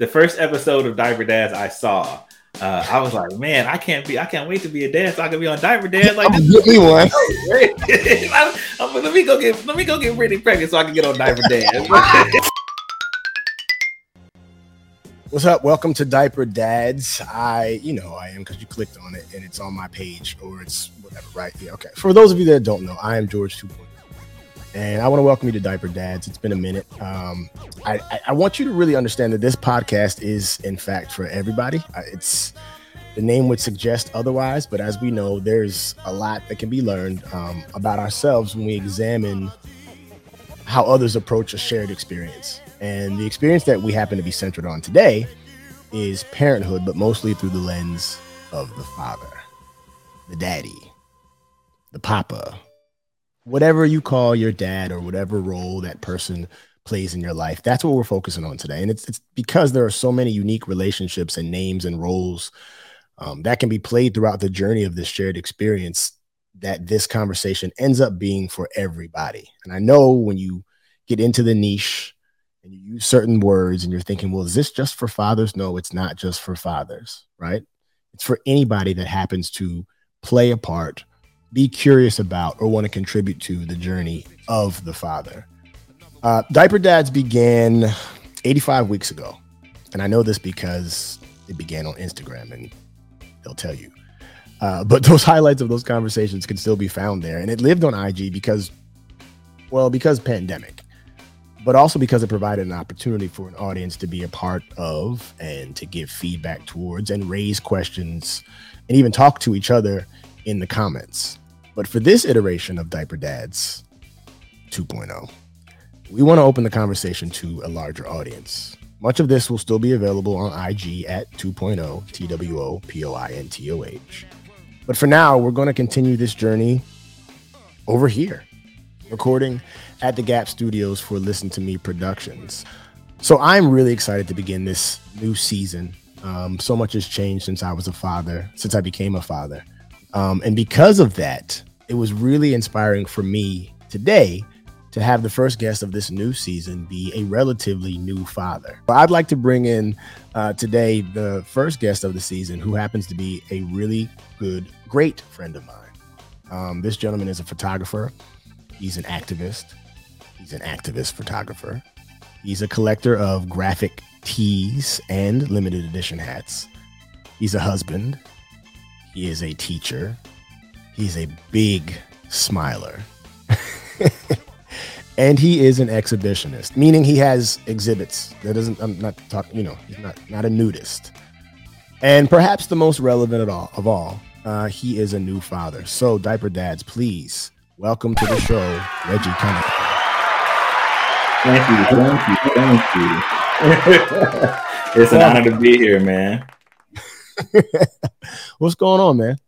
the first episode of Diaper Dads I saw, uh, I was like, man, I can't be, I can't wait to be a dad so I can be on Diaper Dads. Like, this me one. I'm, I'm- let me go get, let me go get Brittany pregnant so I can get on Diaper Dads. What's up? Welcome to Diaper Dads. I, you know, I am because you clicked on it and it's on my page or it's whatever, right? Yeah, okay. For those of you that don't know, I am George 2.0. And I want to welcome you to Diaper Dads. It's been a minute. Um, I, I, want you to really understand that this podcast is, in fact, for everybody. It's the name would suggest otherwise, but as we know, there's a lot that can be learned um, about ourselves when we examine how others approach a shared experience. And the experience that we happen to be centered on today is parenthood, but mostly through the lens of the father, the daddy, the papa, whatever you call your dad or whatever role that person plays in your life. That's what we're focusing on today. And it's, it's because there are so many unique relationships and names and roles um, that can be played throughout the journey of this shared experience that this conversation ends up being for everybody. And I know when you get into the niche and you use certain words and you're thinking, well, is this just for fathers? No, it's not just for fathers, right? It's for anybody that happens to play a part, be curious about, or want to contribute to the journey of the father. Uh, Diaper Dads began 85 weeks ago. And I know this because it began on Instagram and they'll tell you. Uh, but those highlights of those conversations can still be found there. And it lived on IG because, well, because pandemic but also because it provided an opportunity for an audience to be a part of and to give feedback towards and raise questions and even talk to each other in the comments. But for this iteration of Diaper Dads 2.0, we want to open the conversation to a larger audience. Much of this will still be available on IG at oh, 2.0 T W O P O I N T O H. But for now, we're going to continue this journey over here, recording at the Gap Studios for Listen to Me Productions. So I'm really excited to begin this new season. Um, so much has changed since I was a father, since I became a father. Um, and because of that, it was really inspiring for me today to have the first guest of this new season be a relatively new father. But I'd like to bring in uh, today the first guest of the season, who happens to be a really good, great friend of mine. Um, this gentleman is a photographer, he's an activist, He's an activist photographer. He's a collector of graphic tees and limited edition hats. He's a husband. He is a teacher. He's a big smiler. and he is an exhibitionist, meaning he has exhibits. That doesn't I'm not talking, you know, he's not not a nudist. And perhaps the most relevant at all of all, uh, he is a new father. So, diaper dads, please welcome to the show, Reggie Cunningham. Thank you, thank you, thank you. it's an honor to be here, man. What's going on, man?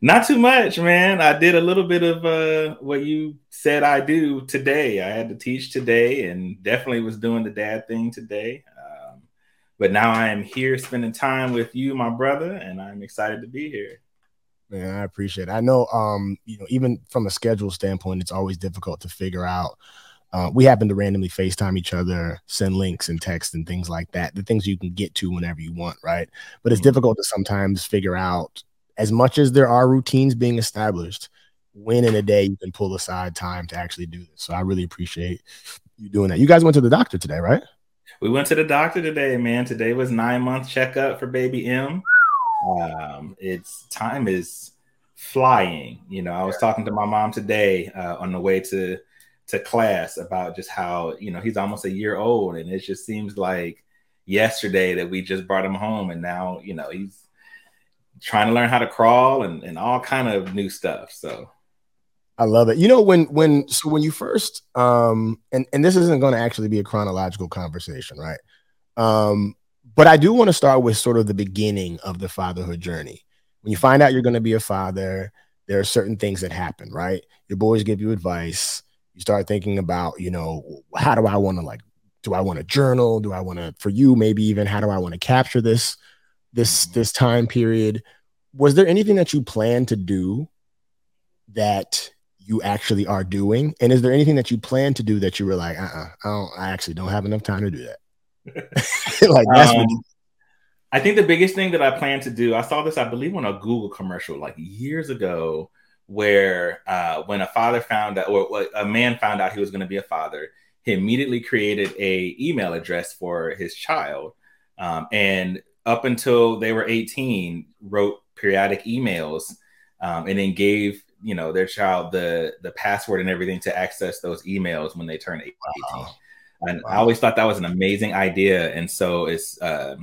Not too much, man. I did a little bit of uh, what you said I do today. I had to teach today, and definitely was doing the dad thing today. Um, but now I am here spending time with you, my brother, and I'm excited to be here. Man, I appreciate it. I know, um, you know, even from a schedule standpoint, it's always difficult to figure out. Uh, we happen to randomly FaceTime each other, send links and text and things like that. The things you can get to whenever you want, right? But it's Mhm. difficult to sometimes figure out, as much as there are routines being established, when in a day you can pull aside time to actually do this. So I really appreciate you doing that. You guys went to the doctor today, right? We went to the doctor today, man. Today was nine month checkup for baby M. Um, it's time is flying. You know, I was talking to my mom today uh, on the way to to class about just how you know he's almost a year old, and it just seems like yesterday that we just brought him home, and now you know he's trying to learn how to crawl and, and all kind of new stuff. So I love it. You know, when when so when you first um and and this isn't going to actually be a chronological conversation, right? Um, but I do want to start with sort of the beginning of the fatherhood journey. When you find out you're going to be a father, there are certain things that happen, right? Your boys give you advice. You start thinking about, you know, how do I want to like do I want to journal? Do I want to for you maybe even how do I want to capture this this this time period? Was there anything that you plan to do that you actually are doing? And is there anything that you plan to do that you were like, uh-uh, I don't, I actually don't have enough time to do that? like that's um, I think the biggest thing that I plan to do, I saw this, I believe, on a Google commercial like years ago, where uh, when a father found out, or a man found out he was going to be a father, he immediately created a email address for his child, um, and up until they were 18, wrote periodic emails, um, and then gave you know their child the the password and everything to access those emails when they turn 18. Wow. And wow. I always thought that was an amazing idea, and so it's. Uh,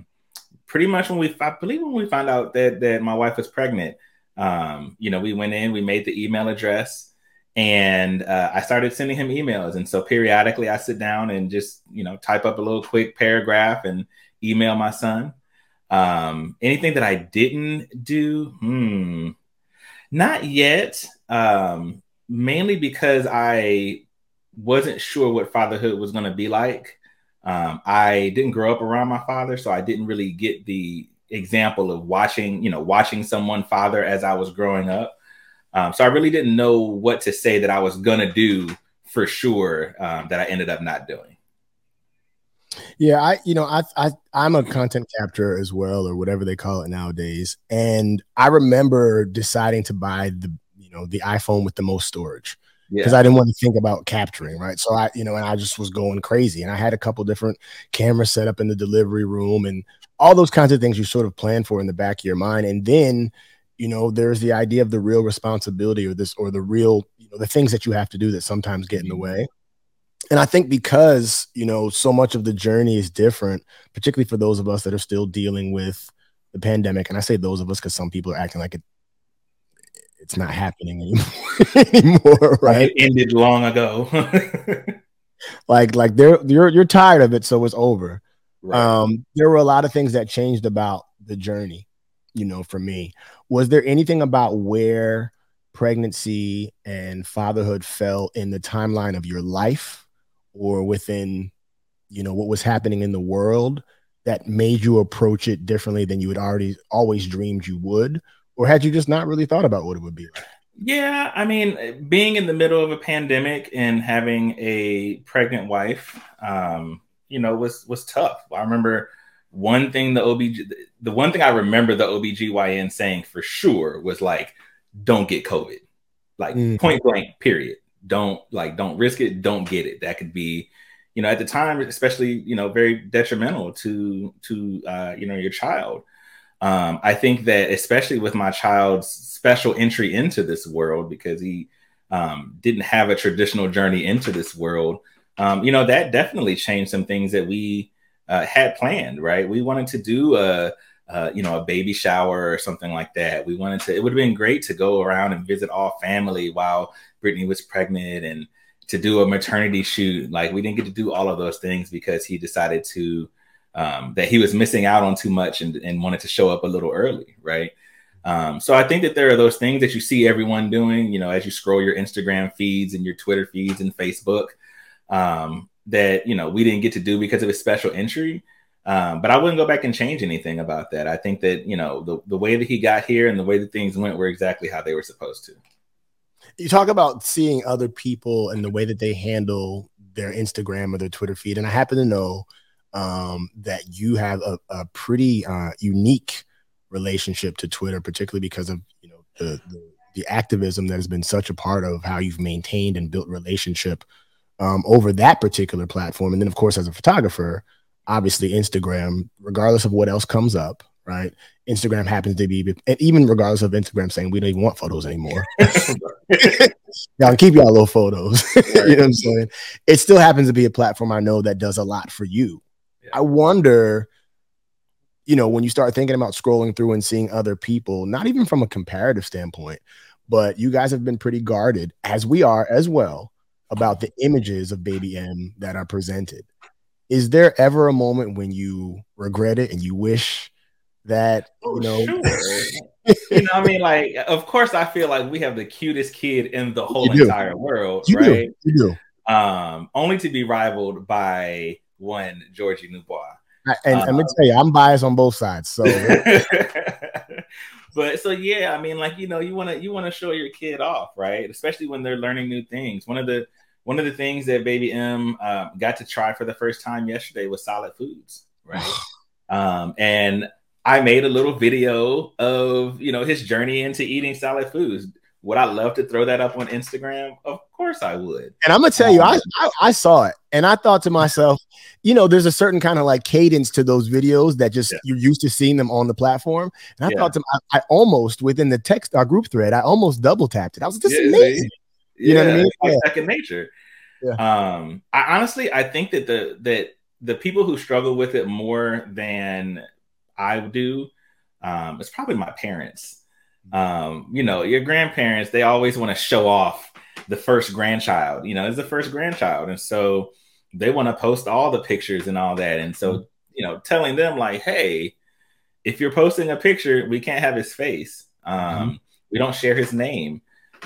pretty much when we, I believe when we found out that that my wife was pregnant, um, you know, we went in, we made the email address, and uh, I started sending him emails. And so periodically, I sit down and just you know type up a little quick paragraph and email my son. Um, anything that I didn't do, hmm, not yet. Um, mainly because I wasn't sure what fatherhood was going to be like. Um, I didn't grow up around my father, so I didn't really get the example of watching, you know, watching someone father as I was growing up. Um, so I really didn't know what to say that I was gonna do for sure um, that I ended up not doing. Yeah, I you know I I I'm a content capture as well or whatever they call it nowadays, and I remember deciding to buy the you know the iPhone with the most storage because yeah. I didn't want to think about capturing, right? So I, you know, and I just was going crazy, and I had a couple different cameras set up in the delivery room, and all those kinds of things you sort of plan for in the back of your mind, and then, you know, there's the idea of the real responsibility or this or the real, you know, the things that you have to do that sometimes get in the mm-hmm. way. And I think because you know so much of the journey is different, particularly for those of us that are still dealing with the pandemic, and I say those of us because some people are acting like it it's not happening anymore, anymore right? It ended long ago. like like they're you're you're tired of it, so it's over. Right. Um, there were a lot of things that changed about the journey, you know, for me. Was there anything about where pregnancy and fatherhood fell in the timeline of your life or within, you know, what was happening in the world that made you approach it differently than you had already always dreamed you would? or had you just not really thought about what it would be like? Yeah, I mean, being in the middle of a pandemic and having a pregnant wife, um, you know, was was tough. I remember one thing the OBG, the one thing I remember the OBGYN saying for sure was like, don't get COVID. Like mm. point blank, period. Don't like don't risk it, don't get it. That could be, you know, at the time, especially, you know, very detrimental to to uh, you know, your child. Um, I think that especially with my child's special entry into this world, because he um, didn't have a traditional journey into this world, um, you know, that definitely changed some things that we uh, had planned. Right, we wanted to do a, a, you know, a baby shower or something like that. We wanted to. It would have been great to go around and visit all family while Brittany was pregnant and to do a maternity shoot. Like we didn't get to do all of those things because he decided to um, that he was missing out on too much and, and wanted to show up a little early, right? Um, so I think that there are those things that you see everyone doing, you know, as you scroll your Instagram feeds and your Twitter feeds and Facebook, um, that you know we didn't get to do because of a special entry. Um, but I wouldn't go back and change anything about that. I think that you know the the way that he got here and the way that things went were exactly how they were supposed to. You talk about seeing other people and the way that they handle their Instagram or their Twitter feed, and I happen to know um, that you have a, a pretty uh, unique relationship to Twitter, particularly because of you know the, the, the activism that has been such a part of how you've maintained and built relationship um, over that particular platform. And then, of course, as a photographer, obviously Instagram, regardless of what else comes up, right? Instagram happens to be, and even regardless of Instagram saying we don't even want photos anymore, y'all keep y'all little photos. you know what I'm saying? It still happens to be a platform I know that does a lot for you I wonder, you know, when you start thinking about scrolling through and seeing other people, not even from a comparative standpoint, but you guys have been pretty guarded, as we are as well, about the images of Baby M that are presented. Is there ever a moment when you regret it and you wish that oh, you know? Sure. you know, I mean, like, of course, I feel like we have the cutest kid in the whole entire world, you right? Do. You do. Um, only to be rivaled by one Georgie Newbois. And um, let me tell you, I'm biased on both sides. So, but so yeah, I mean, like you know, you want to you want to show your kid off, right? Especially when they're learning new things. One of the one of the things that baby M uh, got to try for the first time yesterday was solid foods, right? um, and I made a little video of you know his journey into eating solid foods. Would I love to throw that up on Instagram? Of course I would. And I'm gonna tell you, I, um, I, I saw it and I thought to myself, you know, there's a certain kind of like cadence to those videos that just yeah. you're used to seeing them on the platform. And I yeah. thought to I, I, almost within the text our group thread, I almost double tapped it. I was like, this yeah, is amazing. You know what I mean? Like second nature. Yeah. Um, I honestly I think that the that the people who struggle with it more than I do, um, it's probably my parents. Um, you know, your grandparents, they always want to show off the first grandchild, you know, it's the first grandchild. And so they want to post all the pictures and all that. And so, you know, telling them like, hey, if you're posting a picture, we can't have his face. Um, mm-hmm. We don't share his name.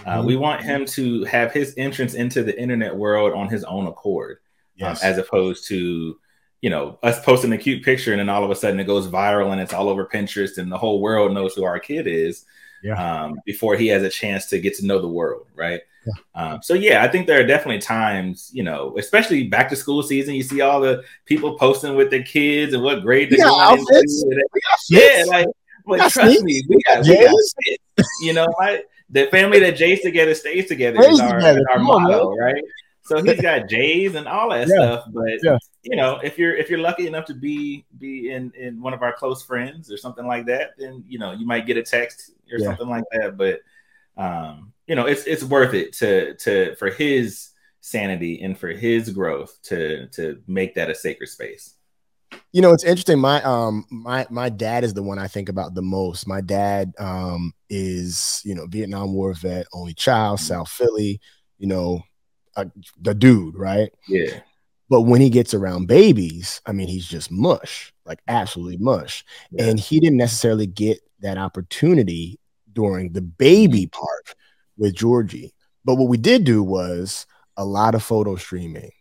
Uh, mm-hmm. we want him to have his entrance into the internet world on his own accord, um, yes. um, as opposed to you know, us posting a cute picture and then all of a sudden it goes viral and it's all over Pinterest and the whole world knows who our kid is yeah. um, before he has a chance to get to know the world, right? Yeah. Um, so yeah, I think there are definitely times, you know, especially back to school season, you see all the people posting with their kids and what grade they're yeah, going into. Yeah, like, but trust me, we got, we got you know, my, the family that Jays together stays together is our, together. our motto, on, right? So he's got Jays and all that yeah. stuff. But yeah. you know, if you're if you're lucky enough to be be in in one of our close friends or something like that, then you know you might get a text or yeah. something like that. But um, you know, it's it's worth it to to for his sanity and for his growth to to make that a sacred space. You know, it's interesting. My um my my dad is the one I think about the most. My dad um is, you know, Vietnam War vet, only child, mm-hmm. South Philly, you know, a, the dude, right? Yeah. But when he gets around babies, I mean, he's just mush, like absolutely mush. Yeah. And he didn't necessarily get that opportunity during the baby part with Georgie. But what we did do was a lot of photo streaming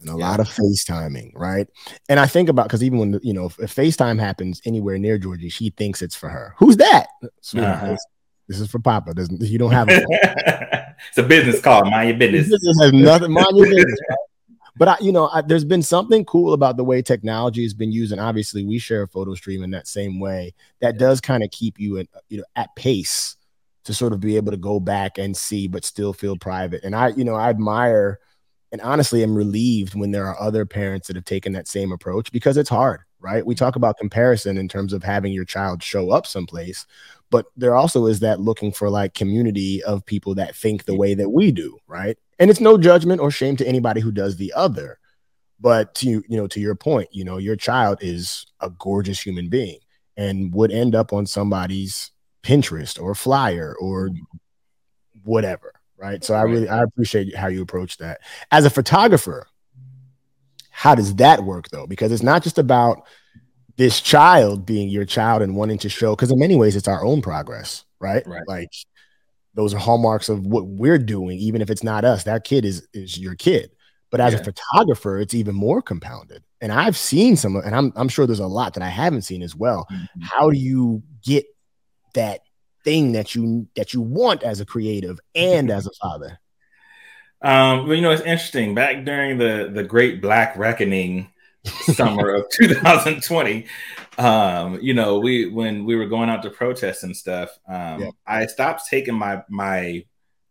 and a yeah. lot of FaceTiming, right? And I think about because even when you know if, if, FaceTime happens anywhere near Georgie, she thinks it's for her. Who's that? Uh-huh. This is for Papa. Doesn't you don't have it's a business call. Mind your business. Business has nothing. Mind your business. But I, you know, I, there's been something cool about the way technology has been used, and obviously we share a photo stream in that same way. That does kind of keep you at you know at pace to sort of be able to go back and see, but still feel private. And I, you know, I admire and honestly am relieved when there are other parents that have taken that same approach because it's hard, right? We talk about comparison in terms of having your child show up someplace, but there also is that looking for like community of people that think the way that we do, right? And it's no judgment or shame to anybody who does the other. But to you know, to your point, you know, your child is a gorgeous human being and would end up on somebody's Pinterest or flyer or whatever, right? So I really I appreciate how you approach that. As a photographer, how does that work though? Because it's not just about this child being your child and wanting to show because in many ways it's our own progress right? right like those are hallmarks of what we're doing even if it's not us that kid is is your kid but as yeah. a photographer it's even more compounded and i've seen some and i'm, I'm sure there's a lot that i haven't seen as well mm-hmm. how do you get that thing that you that you want as a creative and as a father um well you know it's interesting back during the the great black reckoning summer of 2020 um you know we when we were going out to protest and stuff um yeah. i stopped taking my my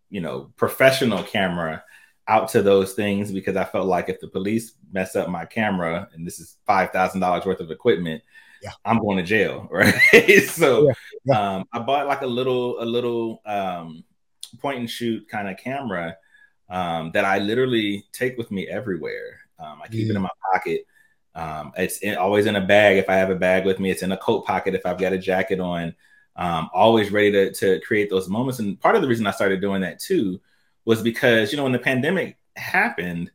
you know professional camera out to those things because i felt like if the police mess up my camera and this is five thousand dollars worth of equipment yeah. i'm going to jail right so yeah. Yeah. um i bought like a little a little um point and shoot kind of camera um that i literally take with me everywhere um i keep it in my pocket um, it's in, always in a bag if I have a bag with me. It's in a coat pocket if I've got a jacket on. Um, always ready to, to create those moments. And part of the reason I started doing that too was because, you know, when the pandemic happened,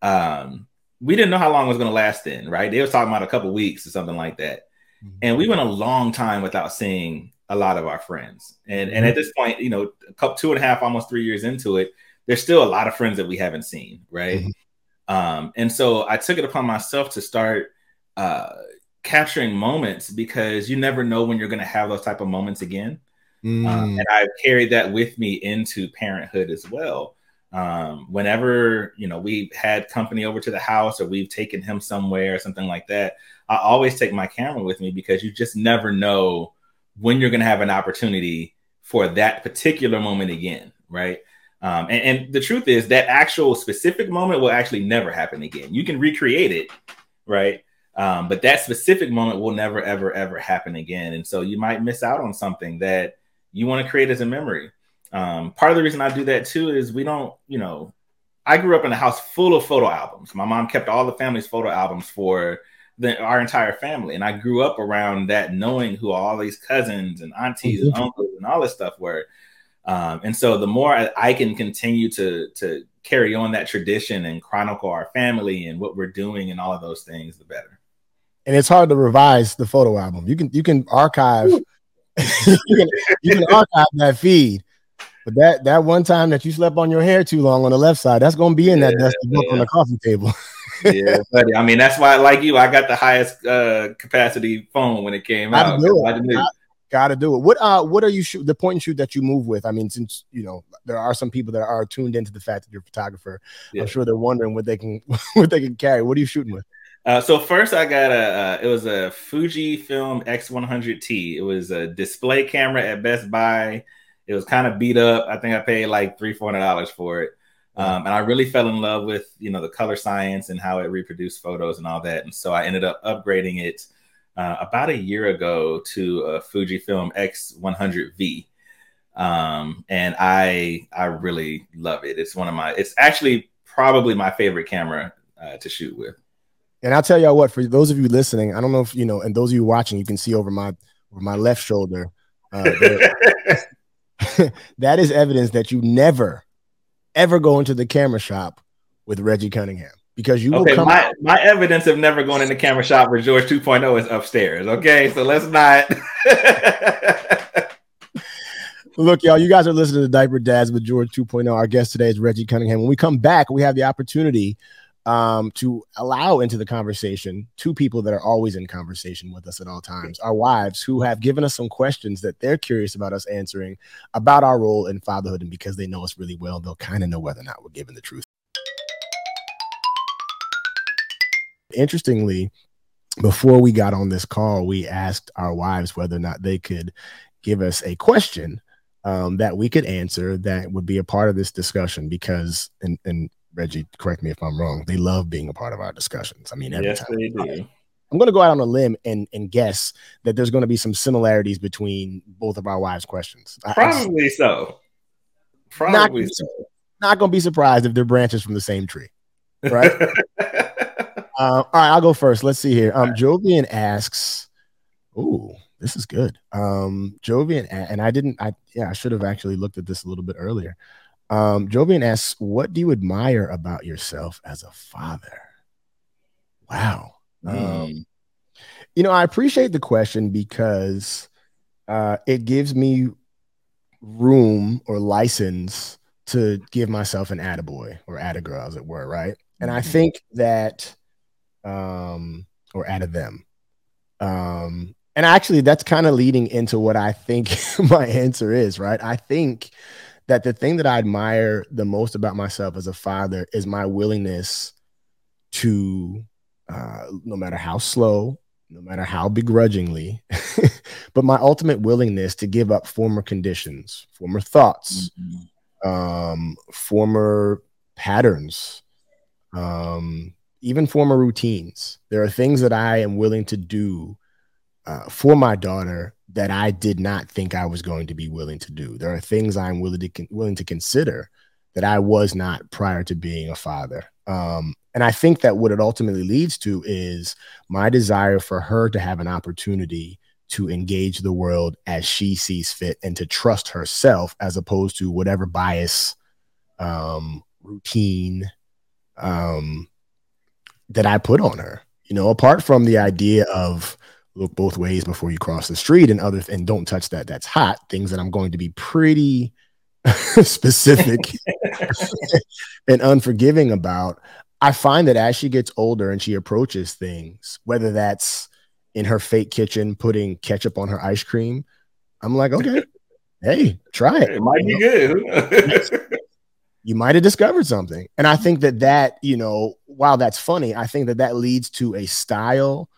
um, we didn't know how long it was going to last then, right? They were talking about a couple weeks or something like that. Mm-hmm. And we went a long time without seeing a lot of our friends. And, mm-hmm. and at this point, you know, a couple, two and a half, almost three years into it, there's still a lot of friends that we haven't seen, right? Mm-hmm. Um, and so I took it upon myself to start uh, capturing moments because you never know when you're going to have those type of moments again. Mm. Um, and I've carried that with me into parenthood as well. um, whenever you know we had company over to the house or we've taken him somewhere or something like that, I always take my camera with me because you just never know when you're going to have an opportunity for that particular moment again, right? Um, and, and, the truth is that actual specific moment will actually never happen again. You can recreate it, right? Um, but that specific moment will never, ever, ever happen again. And so you might miss out on something that you want to create as a memory. Um, part of the reason I do that too is we don't, you know, I grew up in a house full of photo albums. My mom kept all the family's photo albums for the, our entire family, and I grew up around that, knowing who all these cousins and aunties mm-hmm. and uncles and all this stuff were. Um, and so, the more I, I can continue to to carry on that tradition and chronicle our family and what we're doing and all of those things, the better. And it's hard to revise the photo album. You can you can archive you, can, you can archive that feed but that that one time that you slept on your hair too long on the left side, that's gonna be in that dusty book on the coffee table. yeah, buddy. I mean, that's why, like you, I got the highest uh, capacity phone when it came gotta out. Do it. Gotta do it. What uh, what are you shoot the point and shoot that you move with? I mean, since you know there are some people that are tuned into the fact that you're a photographer, yeah. I'm sure they're wondering what they can what they can carry. What are you shooting with? Uh, so first, I got a uh, it was a Fujifilm X100T. It was a display camera at Best Buy. It was kind of beat up. I think I paid like three, four hundred dollars for it. Um, and I really fell in love with you know the color science and how it reproduced photos and all that. And so I ended up upgrading it uh, about a year ago to a Fujifilm X100V. Um, and I I really love it. It's one of my. It's actually probably my favorite camera uh, to shoot with. And I'll tell y'all what, for those of you listening, I don't know if you know, and those of you watching, you can see over my over my left shoulder. Uh, that is evidence that you never, ever go into the camera shop with Reggie Cunningham because you okay, will come. My, my evidence of never going in the camera shop with George 2.0 is upstairs. Okay, so let's not. Look, y'all, you guys are listening to Diaper Dads with George 2.0. Our guest today is Reggie Cunningham. When we come back, we have the opportunity um, to allow into the conversation two people that are always in conversation with us at all times our wives who have given us some questions that they're curious about us answering about our role in fatherhood. And because they know us really well they'll kind of know whether or not we're giving the truth. Interestingly before we got on this call we asked our wives whether or not they could give us a question um, that we could answer that would be a part of this discussion because and, and Reggie, correct me if I'm wrong. They love being a part of our discussions. I mean, every yes, time. They do. I'm going to go out on a limb and, and guess that there's going to be some similarities between both of our wives' questions. Probably I, so. Probably not, so. Not going to be surprised if they're branches from the same tree, right? uh, all right, I'll go first. Let's see here. Um, right. Jovian asks, "Ooh, this is good." Um, Jovian, and I didn't. I yeah, I should have actually looked at this a little bit earlier. Um, Jovian asks, What do you admire about yourself as a father? Wow. Mm. Um, you know, I appreciate the question because uh, it gives me room or license to give myself an attaboy or attagirl, as it were, right? And I mm-hmm. think that, um, or out of them. Um, and actually, that's kind of leading into what I think my answer is, right? I think that the thing that I admire the most about myself as a father is my willingness to, uh, no matter how slow, no matter how begrudgingly, but my ultimate willingness to give up former conditions, former thoughts, mm-hmm. um, former patterns, um, even former routines. There are things that I am willing to do uh, for my daughter that I did not think I was going to be willing to do. There are things I'm willing to con- willing to consider that I was not prior to being a father. Um, and I think that what it ultimately leads to is my desire for her to have an opportunity to engage the world as she sees fit and to trust herself as opposed to whatever bias, um, routine um, that I put on her. You know, apart from the idea of look both ways before you cross the street and other and don't touch that. That's hot. Things that i'm going to be pretty specific and unforgiving about. I find that as she gets older and she approaches things whether that's in her fake kitchen putting ketchup on her ice cream i'm like okay hey try it. It might be good. You might have discovered something. And I think that that, you know, while that's funny, I think that that leads to a style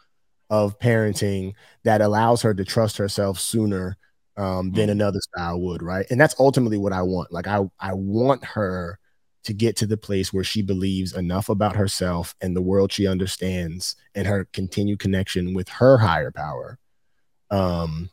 of parenting that allows her to trust herself sooner um, than mm-hmm. another style would, right? And that's ultimately what I want. Like I I want her to get to the place where she believes enough about herself and the world she understands and her continued connection with her higher power. Um,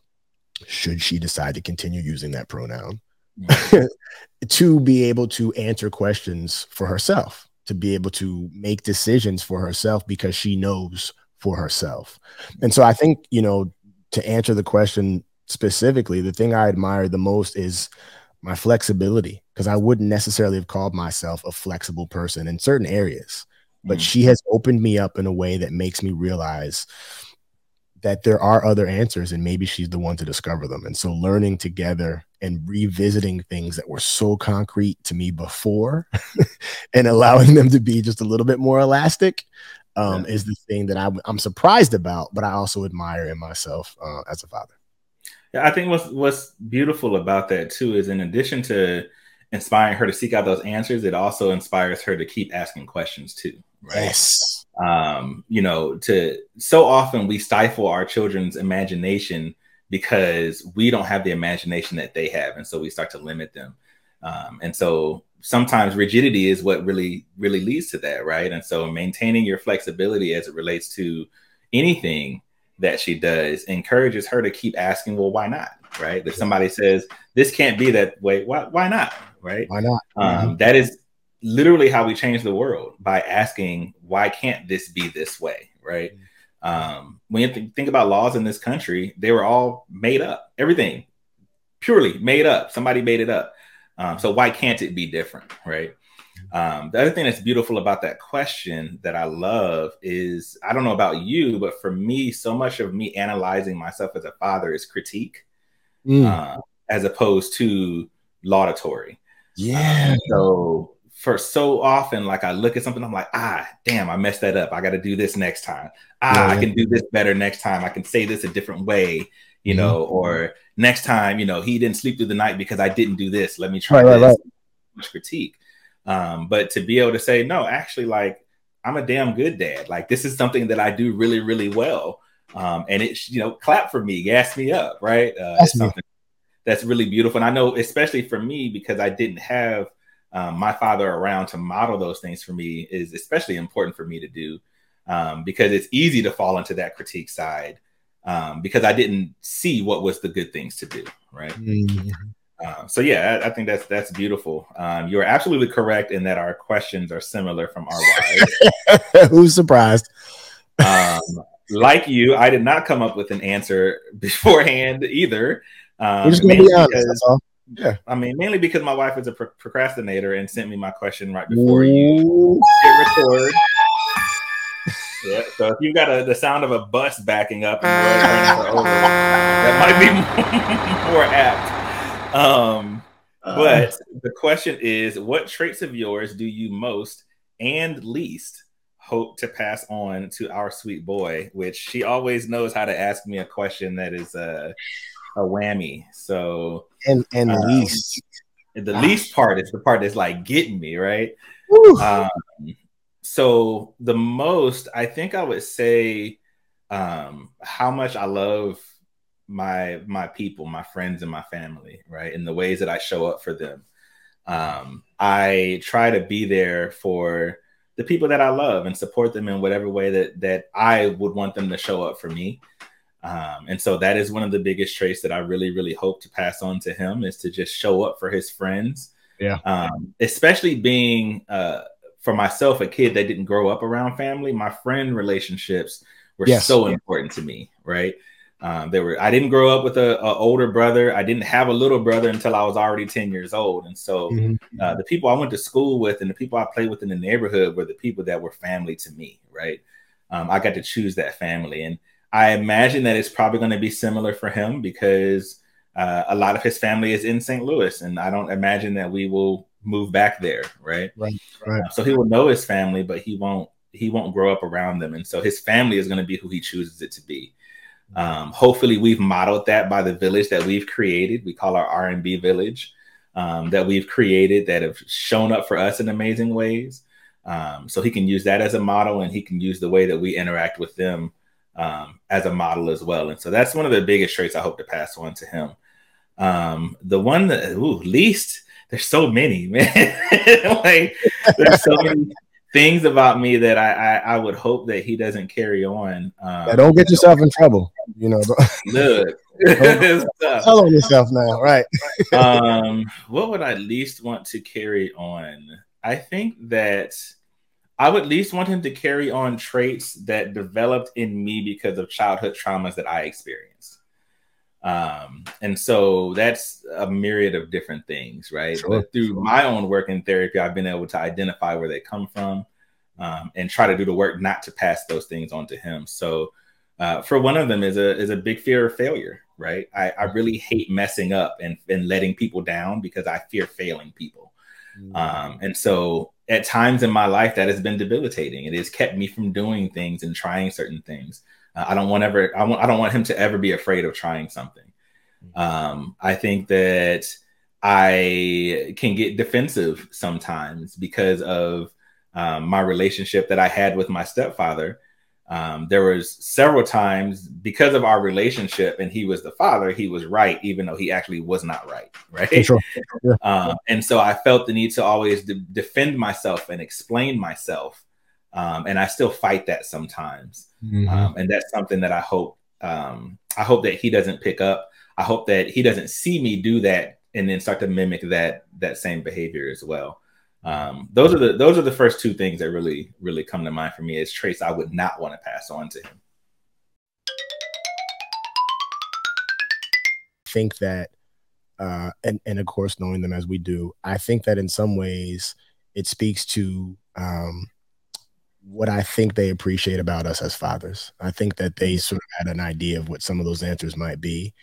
should she decide to continue using that pronoun, mm-hmm. to be able to answer questions for herself, to be able to make decisions for herself because she knows for herself. And so I think, you know, to answer the question specifically, the thing I admire the most is my flexibility because I wouldn't necessarily have called myself a flexible person in certain areas. But mm. she has opened me up in a way that makes me realize that there are other answers and maybe she's the one to discover them. And so learning together and revisiting things that were so concrete to me before and allowing them to be just a little bit more elastic um, yeah. is the thing that I, am surprised about, but I also admire in myself uh, as a father. Yeah, I think what's what's beautiful about that too is in addition to inspiring her to seek out those answers, it also inspires her to keep asking questions too. Right? Yes. Um, you know, to so often we stifle our children's imagination because we don't have the imagination that they have, and so we start to limit them. Um, and so sometimes rigidity is what really really leads to that, right? And so maintaining your flexibility as it relates to anything that she does encourages her to keep asking, well, why not? Right. If somebody says this can't be that way, why, why not? Right. Why not? Um, mm-hmm. that is literally how we change the world by asking, why can't this be this way? Right. Um, when you th- think about laws in this country, they were all made up, everything purely made up. Somebody made it up. Um, so why can't it be different? Right. Um, the other thing that's beautiful about that question that I love is I don't know about you, but for me, so much of me analyzing myself as a father is critique, mm. uh, as opposed to laudatory. Yeah. Um, so for so often, like I look at something, I'm like, ah, damn, I messed that up. I got to do this next time. Ah, yeah. I can do this better next time. I can say this a different way, you mm-hmm. know, or next time, you know, he didn't sleep through the night because I didn't do this. Let me try right, this. Right, right. Critique. Um, but to be able to say, no, actually, like I'm a damn good dad. Like this is something that I do really, really well. Um, and it, you know, clap for me, gas me up, right? Uh, that's something that's really beautiful. And I know, especially for me, because I didn't have um, my father around to model those things for me, is especially important for me to do um, because it's easy to fall into that critique side um, because I didn't see what was the good things to do, right? Mm-hmm. Um, so yeah, I, I, think that's that's beautiful. Um, you are absolutely correct in that our questions are similar from our wives. Who's surprised? Um, like you, I did not come up with an answer beforehand either. Um, We're just gonna be honest. Because, yeah, I mean, mainly because my wife is a pro- procrastinator and sent me my question right before Ooh. you hit record. Yeah, so if you've got a, the sound of a bus backing up and over, that might be more apt. Um, uh, but the question is, what traits of yours do you most and least hope to pass on to our sweet boy? Which she always knows how to ask me a question that is a, a whammy. So and and um, least the least part is the part that's like getting me right. Um, so the most, I think I would say, um, how much I love my my people, my friends, and my family, right? In the ways that I show up for them. Um, I try to be there for the people that I love and support them in whatever way that that I would want them to show up for me. Um, and so that is one of the biggest traits that I really, really hope to pass on to him is to just show up for his friends. Yeah. Um, especially being uh, for myself, a kid that didn't grow up around family, my friend relationships were yes. so important to me, right? Um, there were I didn't grow up with a, a, older brother. I didn't have a little brother until I was already 10 years old. And so mm-hmm. uh, the people I went to school with and the people I played with in the neighborhood were the people that were family to me, right? Um, I got to choose that family. And I imagine that it's probably going to be similar for him because uh, a lot of his family is in St. Louis. And I don't imagine that we will move back there, right? Right. right. Uh, so he will know his family, but he won't he won't grow up around them. And so his family is going to be who he chooses it to be. Um, hopefully, we've modeled that by the village that we've created. We call our R and B village. um, that we've created that have shown up for us in amazing ways. Um, so he can use that as a model, and he can use the way that we interact with them um, as a model as well. And so that's one of the biggest traits I hope to pass on to him. Um, the one that ooh, least there's so many, man. like there's so many things about me that I, I, I would hope that he doesn't carry on. Um, yeah, don't get yourself in trouble. You know, look, tell on yourself now, right? um, what would I least want to carry on? I think that I would least want him to carry on traits that developed in me because of childhood traumas that I experienced. Um, and so that's a myriad of different things, right? Sure. But through my own work in therapy, I've been able to identify where they come from um, and try to do the work not to pass those things on to him. So uh, for one of them is a is a big fear of failure, right? I, I really hate messing up and, and letting people down because I fear failing people. Mm-hmm. Um, and so at times in my life that has been debilitating. It has kept me from doing things and trying certain things. Uh, I don't want ever I want I don't want him to ever be afraid of trying something. Mm-hmm. Um, I think that I can get defensive sometimes because of um, my relationship that I had with my stepfather um, there was several times because of our relationship and he was the father he was right even though he actually was not right right sure. yeah. um, and so i felt the need to always de- defend myself and explain myself um, and i still fight that sometimes mm-hmm. Um, and that's something that i hope um, i hope that he doesn't pick up i hope that he doesn't see me do that and then start to mimic that that same behavior as well um, those are the those are the first two things that really really come to mind for me as traits I would not want to pass on to him. I think that uh, and and of course knowing them as we do, I think that in some ways it speaks to um, what I think they appreciate about us as fathers. I think that they sort of had an idea of what some of those answers might be,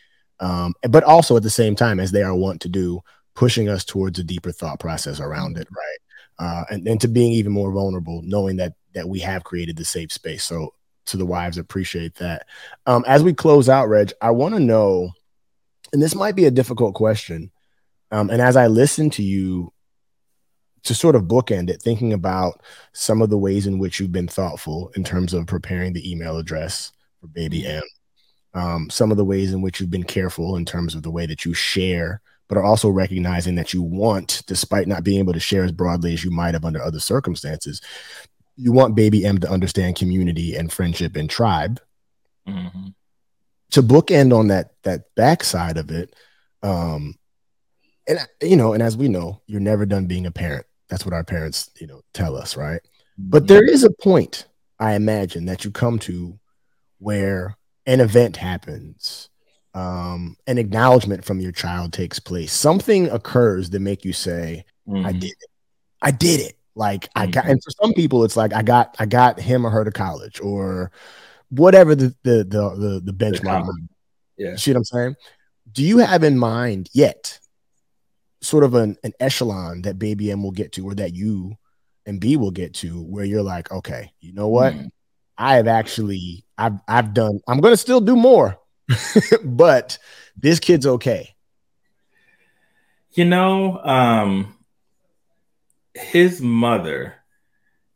um, but also at the same time, as they are wont to do, pushing us towards a deeper thought process around it, right? Uh, and, and to being even more vulnerable, knowing that that we have created the safe space. So to the wives, appreciate that. Um, as we close out, Reg, I want to know, and this might be a difficult question. Um, and as I listen to you to sort of bookend it, thinking about some of the ways in which you've been thoughtful in terms of preparing the email address for Baby M, um, some of the ways in which you've been careful in terms of the way that you share but are also recognizing that you want, despite not being able to share as broadly as you might have under other circumstances, you want baby M to understand community and friendship and tribe. Mm-hmm. To bookend on that that backside of it, um, and you know, and as we know, you're never done being a parent. That's what our parents, you know, tell us, right? Mm-hmm. But there is a point, I imagine, that you come to where an event happens um, an acknowledgement from your child takes place. Something occurs that make you say, mm-hmm. "I did it. I did it." Like mm-hmm. I got, and for some people, it's like I got, I got him or her to college, or whatever the the the the, the benchmark. Yeah, see what I'm saying? Do you have in mind yet, sort of an an echelon that Baby M will get to, or that you and B will get to, where you're like, okay, you know what? Mm-hmm. I have actually, I've I've done. I'm going to still do more but this kid's okay. You know, um, his mother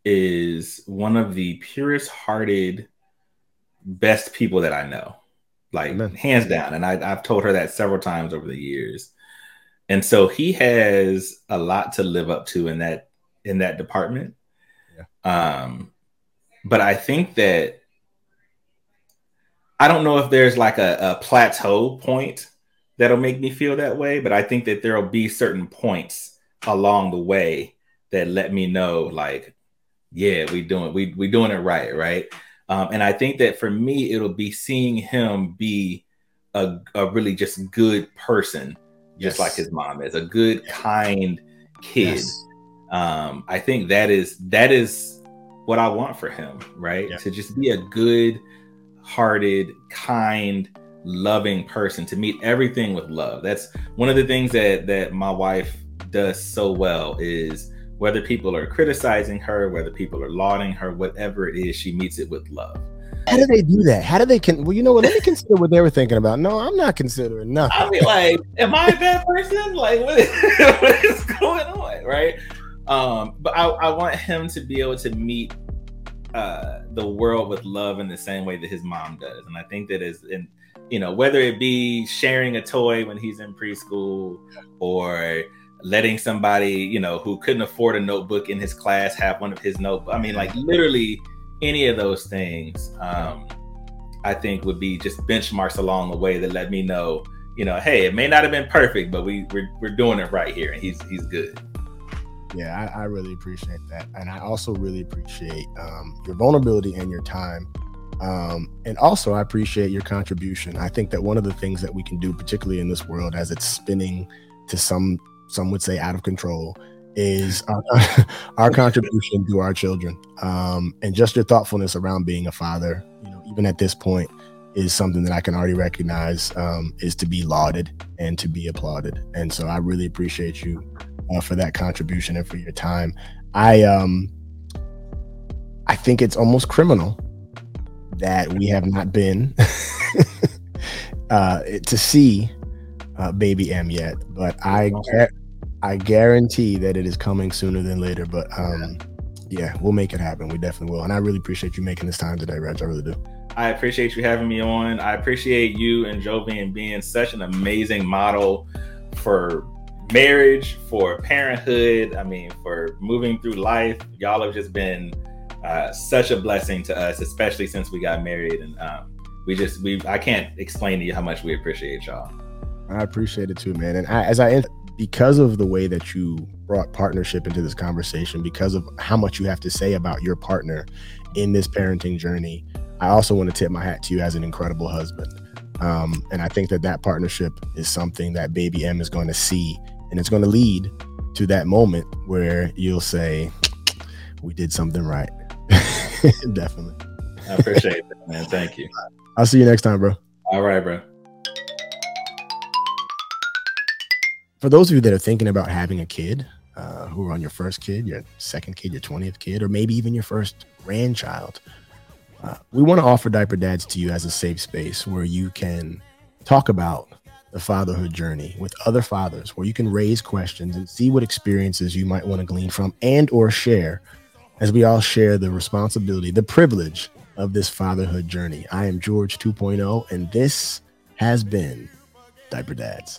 is one of the purest hearted, best people that I know, like Amen. hands down. And I, I've told her that several times over the years. And so he has a lot to live up to in that in that department. Yeah. Um, but I think that I don't know if there's like a, a plateau point that'll make me feel that way, but I think that there'll be certain points along the way that let me know, like, yeah, we doing we we doing it right, right? Um, and I think that for me, it'll be seeing him be a, a really just good person, just like his mom is, a good, kind kid. Yes. Um, I think that is that is what I want for him, right? Yeah. To just be a good hearted, kind, loving person to meet everything with love. That's one of the things that that my wife does so well is whether people are criticizing her, whether people are lauding her, whatever it is, she meets it with love. How do they do that? How do they can? Well, you know what? Let me consider what they were thinking about. No, I'm not considering nothing. I mean, like, am I a bad person? Like, what is, what is going on, right? Um, but I, I want him to be able to meet uh, the world with love in the same way that his mom does, and I think that is in you know whether it be sharing a toy when he's in preschool or letting somebody you know who couldn't afford a notebook in his class have one of his notebooks. I mean, like literally any of those things. Um, I think would be just benchmarks along the way that let me know, you know, hey, it may not have been perfect, but we we're, we're doing it right here, and he's he's good. Yeah, I, I really appreciate that, and I also really appreciate um, your vulnerability and your time. Um, and also, I appreciate your contribution. I think that one of the things that we can do, particularly in this world, as it's spinning to some some would say out of control, is our, our contribution to our children, um, and just your thoughtfulness around being a father. You know, even at this point, is something that I can already recognize um, is to be lauded and to be applauded. And so, I really appreciate you uh, for that contribution and for your time. I um I think it's almost criminal that we have not been uh, to see uh, baby M yet, but I I guarantee that it is coming sooner than later. But um, yeah, we'll make it happen. We definitely will. And I really appreciate you making this time today, Reg. I really do. I appreciate you having me on. I appreciate you and Jovian being such an amazing model for marriage, for parenthood. I mean, for moving through life. Y'all have just been uh, such a blessing to us, especially since we got married. And um, we just, we, I can't explain to you how much we appreciate y'all. I appreciate it too, man. And I, as I, because of the way that you brought partnership into this conversation, because of how much you have to say about your partner in this parenting journey, I also want to tip my hat to you as an incredible husband. Um, and I think that that partnership is something that baby M is going to see and it's going to lead to that moment where you'll say, we did something right. Definitely. I appreciate that, man. Thank you. I'll see you next time, bro. All right, bro. For those of you that are thinking about having a kid, uh, who are on your first kid, your second kid, your 20th kid, or maybe even your first grandchild, uh, we want to offer Diaper Dads to you as a safe space where you can talk about the fatherhood journey with other fathers where you can raise questions and see what experiences you might want to glean from and or share as we all share the responsibility the privilege of this fatherhood journey. I am george 2.0 and this has been diaper dads